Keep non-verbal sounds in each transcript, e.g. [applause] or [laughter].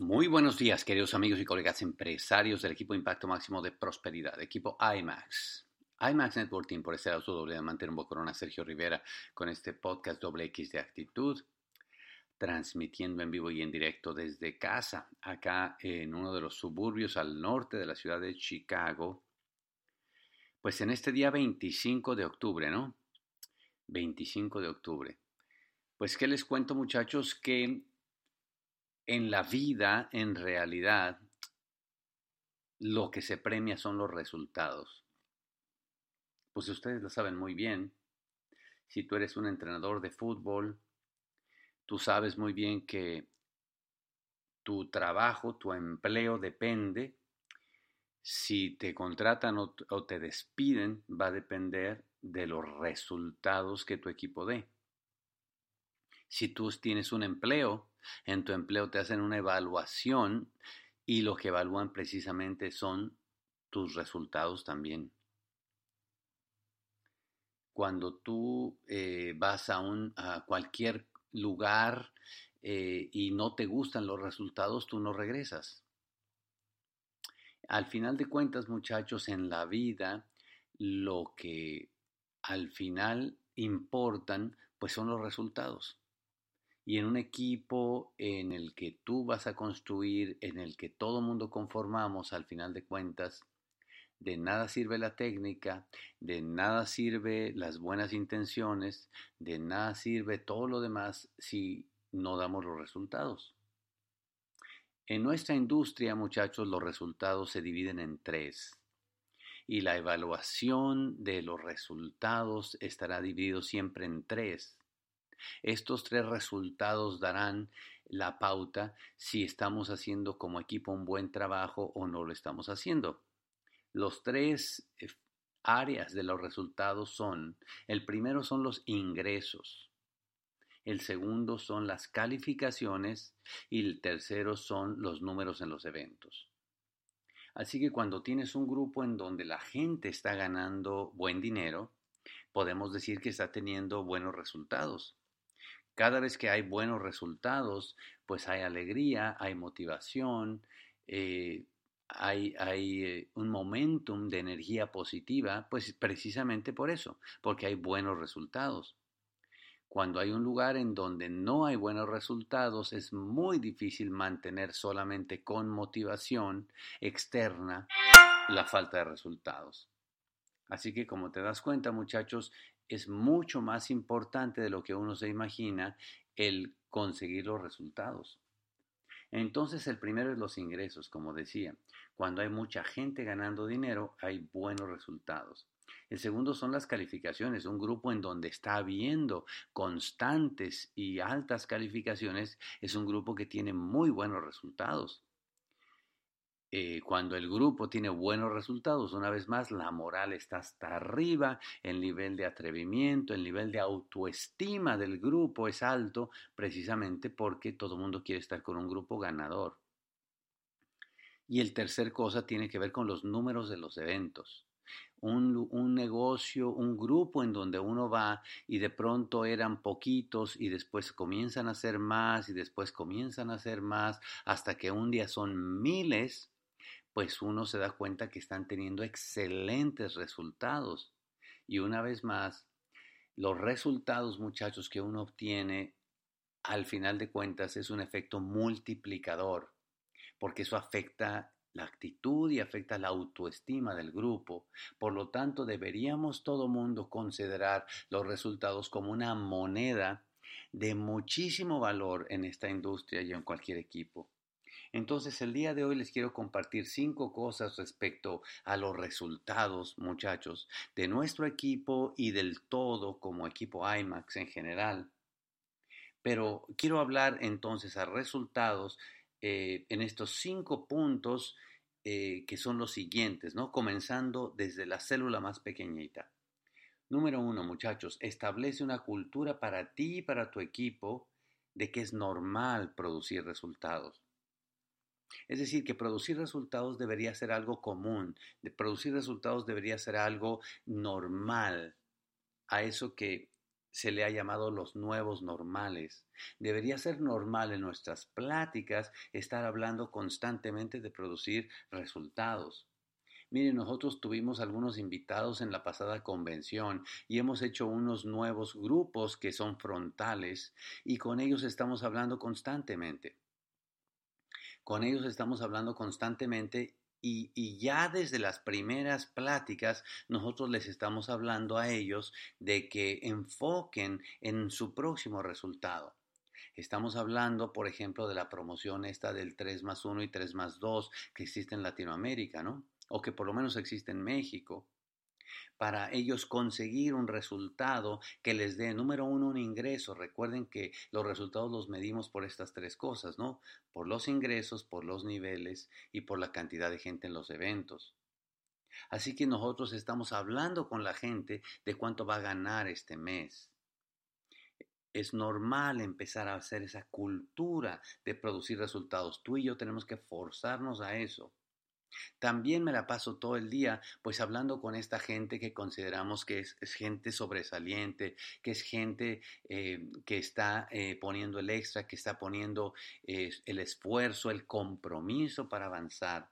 Muy buenos días, queridos amigos y colegas empresarios del equipo Impacto Máximo de Prosperidad, equipo IMAX. IMAX Networking por este auto doble de mantener un Corona, Sergio Rivera, con este podcast doble X de actitud, transmitiendo en vivo y en directo desde casa, acá en uno de los suburbios al norte de la ciudad de Chicago. Pues en este día 25 de octubre, ¿no? 25 de octubre. Pues, ¿qué les cuento, muchachos? Que en la vida, en realidad, lo que se premia son los resultados. Pues ustedes lo saben muy bien. Si tú eres un entrenador de fútbol, tú sabes muy bien que tu trabajo, tu empleo depende. Si te contratan o, te despiden, va a depender de los resultados que tu equipo dé. Si tú tienes un empleo, en tu empleo te hacen una evaluación y lo que evalúan precisamente son tus resultados también. Cuando tú eh, vas a, un, a cualquier lugar eh, y no te gustan los resultados, tú no regresas. Al final de cuentas, muchachos, en la vida, lo que al final importan, pues son los resultados y en un equipo en el que tú vas a construir, en el que todo mundo conformamos, al final de cuentas, de nada sirve la técnica, de nada sirve las buenas intenciones, de nada sirve todo lo demás si no damos los resultados. En nuestra industria, muchachos, los resultados se dividen en tres. Y la evaluación de los resultados estará dividido siempre en tres. Estos tres resultados darán la pauta si estamos haciendo como equipo un buen trabajo o no lo estamos haciendo. Los tres eh, áreas de los resultados son, el primero son los ingresos, el segundo son las calificaciones y el tercero son los números en los eventos. Así que cuando tienes un grupo en donde la gente está ganando buen dinero, podemos decir que está teniendo buenos resultados. Cada vez que hay buenos resultados, pues hay alegría, hay motivación, eh, hay, hay eh, un momentum de energía positiva, pues precisamente por eso, porque hay buenos resultados. Cuando hay un lugar en donde no hay buenos resultados, es muy difícil mantener solamente con motivación externa la falta de resultados. Así que como te das cuenta, muchachos, es mucho más importante de lo que uno se imagina el conseguir los resultados. Entonces el primero es los ingresos, como decía. Cuando hay mucha gente ganando dinero, hay buenos resultados. El segundo son las calificaciones, un grupo en donde está habiendo constantes y altas calificaciones es un grupo que tiene muy buenos resultados. Eh, cuando el grupo tiene buenos resultados, una vez más, la moral está hasta arriba, el nivel de atrevimiento, el nivel de autoestima del grupo es alto, precisamente porque todo el mundo quiere estar con un grupo ganador. Y el tercer cosa tiene que ver con los números de los eventos. Un, un, negocio, un grupo en donde uno va y de pronto eran poquitos y después comienzan a ser más y después comienzan a ser más hasta que un día son miles, pues uno se da cuenta que están teniendo excelentes resultados. Y una vez más, los resultados, muchachos, que uno obtiene, al final de cuentas, es un efecto multiplicador, porque eso afecta la actitud y afecta la autoestima del grupo. Por lo tanto, deberíamos todo mundo considerar los resultados como una moneda de muchísimo valor en esta industria y en cualquier equipo. Entonces, el día de hoy les quiero compartir cinco cosas respecto a los resultados, muchachos, de nuestro equipo y del todo como equipo IMAX en general. Pero quiero hablar entonces a resultados eh, en estos cinco puntos eh, que son los siguientes, ¿no? Comenzando desde la célula más pequeñita. Número uno, muchachos, establece una cultura para ti y para tu equipo de que es normal producir resultados. Es decir, que producir resultados debería ser algo común, producir resultados debería ser algo normal a eso que se le ha llamado los nuevos normales. Debería ser normal en nuestras pláticas estar hablando constantemente de producir resultados. Miren, nosotros tuvimos algunos invitados en la pasada convención y hemos hecho unos nuevos grupos que son frontales y con ellos estamos hablando constantemente. Con ellos estamos hablando constantemente y, ya desde las primeras pláticas nosotros les estamos hablando a ellos de que enfoquen en su próximo resultado. Estamos hablando, por ejemplo, de la promoción esta del 3 más 1 y 3 más 2 que existe en Latinoamérica, ¿no? O que por lo menos existe en México para ellos conseguir un resultado que les dé, número uno, un ingreso. Recuerden que los resultados los medimos por estas tres cosas, ¿no? Por los ingresos, por los niveles y por la cantidad de gente en los eventos. Así que nosotros estamos hablando con la gente de cuánto va a ganar este mes. Es normal empezar a hacer esa cultura de producir resultados. Tú y yo tenemos que forzarnos a eso. También me la paso todo el día pues hablando con esta gente que consideramos que es, gente sobresaliente, que es gente eh, que está eh, poniendo el extra, que está poniendo eh, el esfuerzo, el compromiso para avanzar.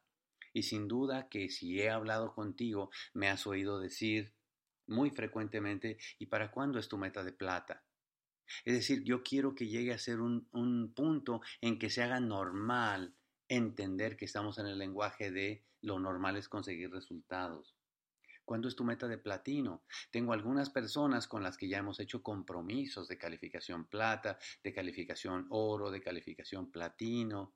Y sin duda que si he hablado contigo, me has oído decir muy frecuentemente, ¿y para cuándo es tu meta de plata? Es decir, yo quiero que llegue a ser un, un punto en que se haga normal entender que estamos en el lenguaje de lo normal es conseguir resultados. ¿Cuándo es tu meta de platino? Tengo algunas personas con las que ya hemos hecho compromisos de calificación plata, de calificación oro, de calificación platino,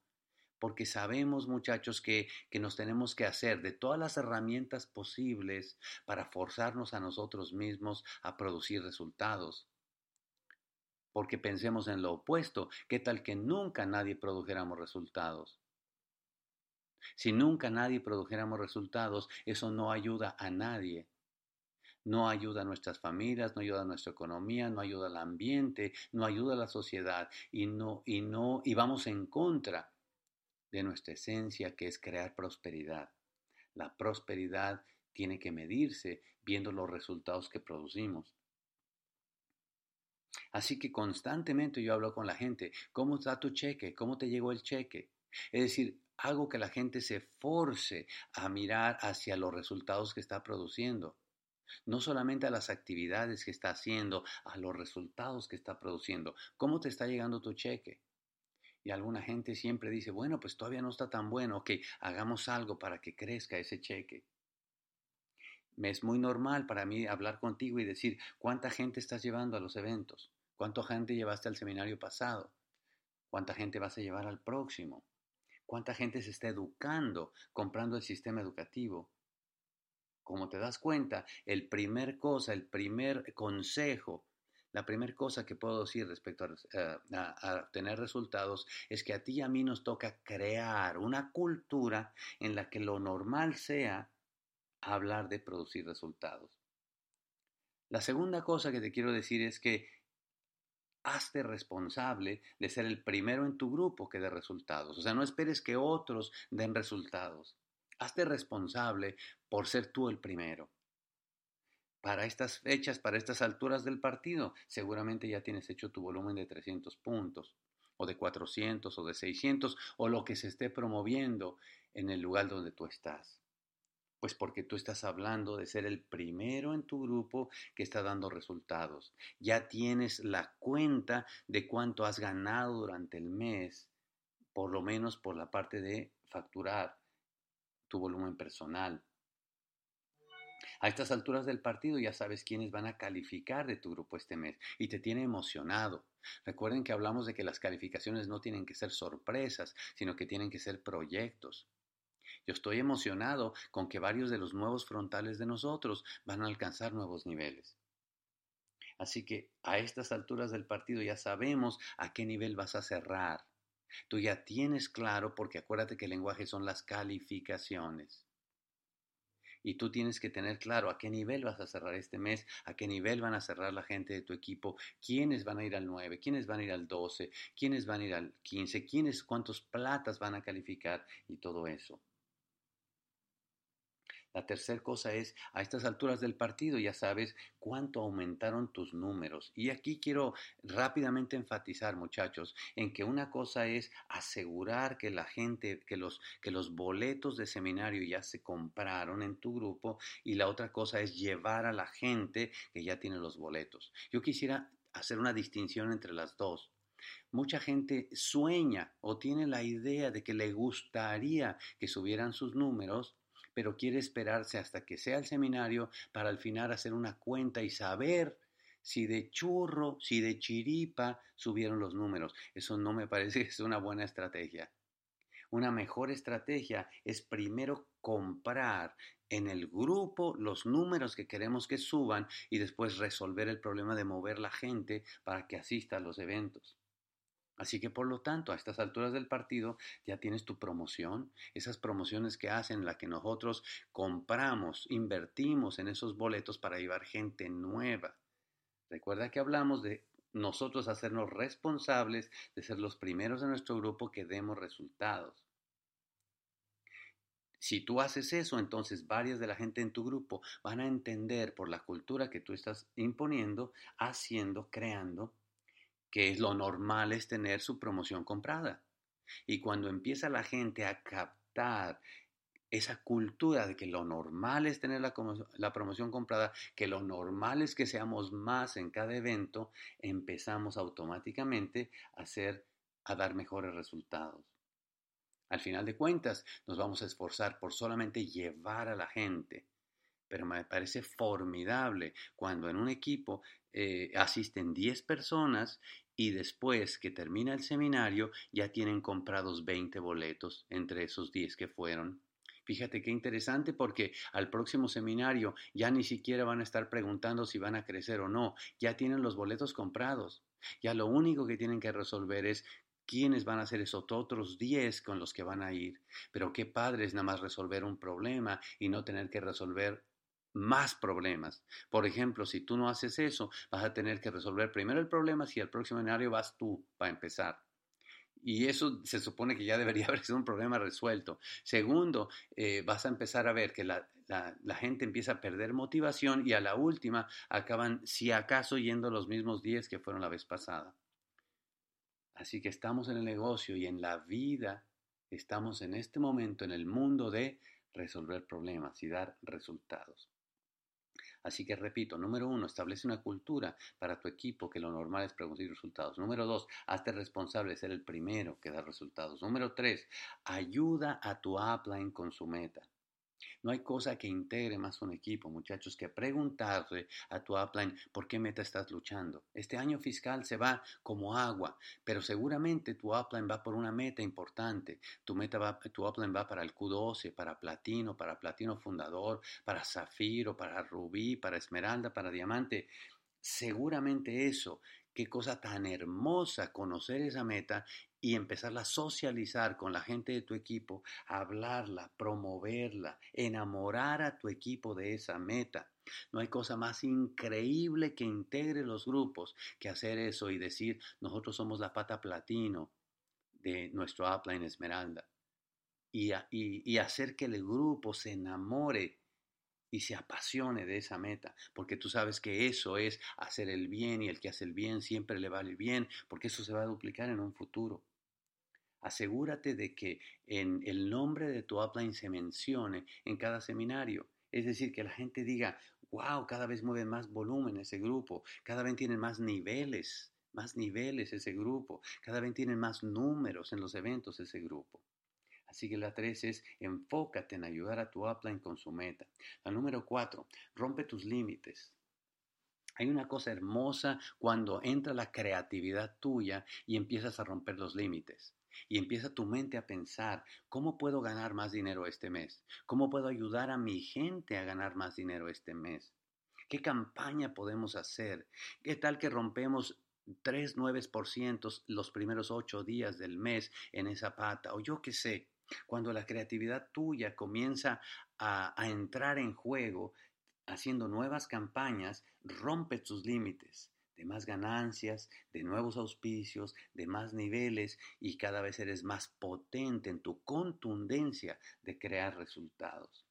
porque sabemos muchachos que, que nos tenemos que hacer de todas las herramientas posibles para forzarnos a nosotros mismos a producir resultados porque pensemos en lo opuesto, ¿qué tal que nunca nadie produjéramos resultados? Si nunca nadie produjéramos resultados, eso no ayuda a nadie. No ayuda a nuestras familias, no ayuda a nuestra economía, no ayuda al ambiente, no ayuda a la sociedad y no y no y vamos en contra de nuestra esencia que es crear prosperidad. La prosperidad tiene que medirse viendo los resultados que producimos. Así que constantemente yo hablo con la gente, ¿cómo está tu cheque? ¿Cómo te llegó el cheque? Es decir, hago que la gente se force a mirar hacia los resultados que está produciendo. No solamente a las actividades que está haciendo, a los resultados que está produciendo. ¿Cómo te está llegando tu cheque? Y alguna gente siempre dice, bueno, pues todavía no está tan bueno, ok, hagamos algo para que crezca ese cheque. Me es muy normal para mí hablar contigo y decir, ¿cuánta gente estás llevando a los eventos? ¿Cuánta gente llevaste al seminario pasado? ¿Cuánta gente vas a llevar al próximo? Cuánta gente se está educando comprando el sistema educativo. Como te das cuenta, el primer cosa, el primer consejo, la primera cosa que puedo decir respecto a, a, tener resultados es que a ti y a mí nos toca crear una cultura en la que lo normal sea hablar de producir resultados. La segunda cosa que te quiero decir es que hazte responsable de ser el primero en tu grupo que dé resultados. O sea, no esperes que otros den resultados. Hazte responsable por ser tú el primero. Para estas fechas, para estas alturas del partido, seguramente ya tienes hecho tu volumen de 300 puntos, o de 400, o de 600, o lo que se esté promoviendo en el lugar donde tú estás. Pues porque tú estás hablando de ser el primero en tu grupo que está dando resultados. Ya tienes la cuenta de cuánto has ganado durante el mes, por lo menos por la parte de facturar tu volumen personal. A estas alturas del partido ya sabes quiénes van a calificar de tu grupo este mes y te tiene emocionado. Recuerden que hablamos de que las calificaciones no tienen que ser sorpresas, sino que tienen que ser proyectos. Yo estoy emocionado con que varios de los nuevos frontales de nosotros van a alcanzar nuevos niveles. Así que a estas alturas del partido ya sabemos a qué nivel vas a cerrar. Tú ya tienes claro, porque acuérdate que el lenguaje son las calificaciones. Y tú tienes que tener claro a qué nivel vas a cerrar este mes, a qué nivel van a cerrar la gente de tu equipo, quiénes van a ir al 9, quiénes van a ir al 12, quiénes van a ir al 15, quiénes, cuántos platas van a calificar y todo eso. La tercera cosa es, a estas alturas del partido ya sabes cuánto aumentaron tus números. Y aquí quiero rápidamente enfatizar, muchachos, en que una cosa es asegurar que la gente, que los, que los boletos de seminario ya se compraron en tu grupo y la otra cosa es llevar a la gente que ya tiene los boletos. Yo quisiera hacer una distinción entre las dos. Mucha gente sueña o tiene la idea de que le gustaría que subieran sus números pero quiere esperarse hasta que sea el seminario para al final hacer una cuenta y saber si de churro, si de chiripa subieron los números. Eso no me parece que es una buena estrategia. Una mejor estrategia es primero comprar en el grupo los números que queremos que suban y después resolver el problema de mover la gente para que asista a los eventos. Así que por lo tanto, a estas alturas del partido ya tienes tu promoción, esas promociones que hacen, la que nosotros compramos, invertimos en esos boletos para llevar gente nueva. Recuerda que hablamos de nosotros hacernos responsables de ser los primeros de nuestro grupo que demos resultados. Si tú haces eso, entonces varias de la gente en tu grupo van a entender por la cultura que tú estás imponiendo, haciendo, creando, que es lo normal es tener su promoción comprada. Y cuando empieza la gente a captar esa cultura de que lo normal es tener la, la, promoción comprada, que lo normal es que seamos más en cada evento, empezamos automáticamente a hacer, a dar mejores resultados. Al final de cuentas, nos vamos a esforzar por solamente llevar a la gente. Pero me parece formidable cuando en un equipo eh, asisten 10 personas y después que termina el seminario ya tienen comprados 20 boletos entre esos 10 que fueron. Fíjate qué interesante porque al próximo seminario ya ni siquiera van a estar preguntando si van a crecer o no, ya tienen los boletos comprados. Ya lo único que tienen que resolver es quiénes van a ser esos otros 10 con los que van a ir. Pero qué padre es nada más resolver un problema y no tener que resolver más problemas. Por ejemplo, si tú no haces eso, vas a tener que resolver primero el problema si al próximo escenario vas tú para empezar. Y eso se supone que ya debería [laughs] haber sido un problema resuelto. Segundo, eh, vas a empezar a ver que la, la, gente empieza a perder motivación y a la última acaban, si acaso, yendo los mismos 10 que fueron la vez pasada. Así que estamos en el negocio y en la vida, estamos en este momento en el mundo de resolver problemas y dar resultados. Así que repito, número uno, establece una cultura para tu equipo que lo normal es producir resultados. Número dos, hazte responsable de ser el primero que da resultados. Número tres, ayuda a tu upline con su meta. No hay cosa que integre más un equipo, muchachos, que preguntarle a tu upline por qué meta estás luchando. Este año fiscal se va como agua, pero seguramente tu upline va por una meta importante. Tu, meta va, tu upline va para el Q12, para platino, para platino fundador, para zafiro, para rubí, para esmeralda, para diamante. Seguramente eso Qué cosa tan hermosa conocer esa meta y empezarla a socializar con la gente de tu equipo, hablarla, promoverla, enamorar a tu equipo de esa meta. No hay cosa más increíble que integre los grupos que hacer eso y decir, nosotros somos la pata platino de nuestro upline Esmeralda. Y, y hacer que el grupo se enamore y se apasione de esa meta, porque tú sabes que eso es hacer el bien y el que hace el bien siempre le vale bien, porque eso se va a duplicar en un futuro. Asegúrate de que en el nombre de tu upline se mencione en cada seminario, es decir, que la gente diga, wow, cada vez mueve más volumen ese grupo, cada vez tienen más niveles, más niveles ese grupo, cada vez tienen más números en los eventos ese grupo. Así que la tres es enfócate en ayudar a tu upline con su meta. La número cuatro, rompe tus límites. Hay una cosa hermosa cuando entra la creatividad tuya y empiezas a romper los límites. Y empieza tu mente a pensar, ¿cómo puedo ganar más dinero este mes? ¿Cómo puedo ayudar a mi gente a ganar más dinero este mes? ¿Qué campaña podemos hacer? ¿Qué tal que rompemos 3 9% los primeros ocho días del mes en esa pata? O yo qué sé. Cuando la creatividad tuya comienza a, entrar en juego, haciendo nuevas campañas, rompe tus límites de más ganancias, de nuevos auspicios, de más niveles y cada vez eres más potente en tu contundencia de crear resultados.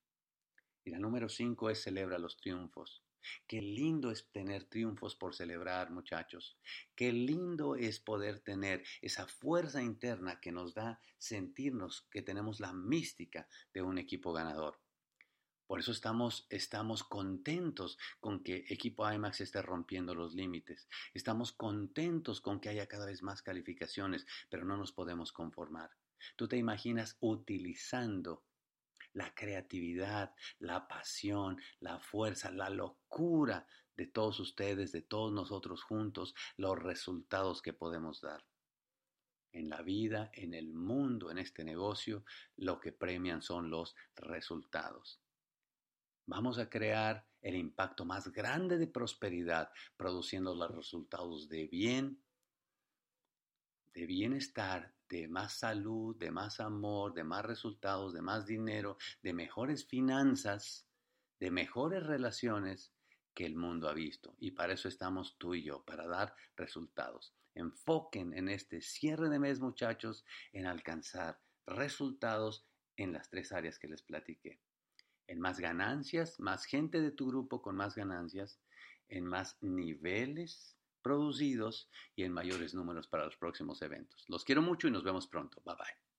Y la número cinco es celebra los triunfos. Qué lindo es tener triunfos por celebrar, muchachos. Qué lindo es poder tener esa fuerza interna que nos da sentirnos que tenemos la mística de un equipo ganador. Por eso estamos, estamos contentos con que equipo IMAX esté rompiendo los límites. Estamos contentos con que haya cada vez más calificaciones, pero no nos podemos conformar. Tú te imaginas utilizando la creatividad, la pasión, la fuerza, la locura de todos ustedes, de todos nosotros juntos, los resultados que podemos dar. En la vida, en el mundo, en este negocio, lo que premian son los resultados. Vamos a crear el impacto más grande de prosperidad, produciendo los resultados de bien, de bienestar, de más salud, de más amor, de más resultados, de más dinero, de mejores finanzas, de mejores relaciones que el mundo ha visto. Y para eso estamos tú y yo, para dar resultados. Enfoquen en este cierre de mes, muchachos, en alcanzar resultados en las tres áreas que les platiqué. En más ganancias, más gente de tu grupo con más ganancias, en más niveles producidos y en mayores números para los próximos eventos. Los quiero mucho y nos vemos pronto. Bye bye.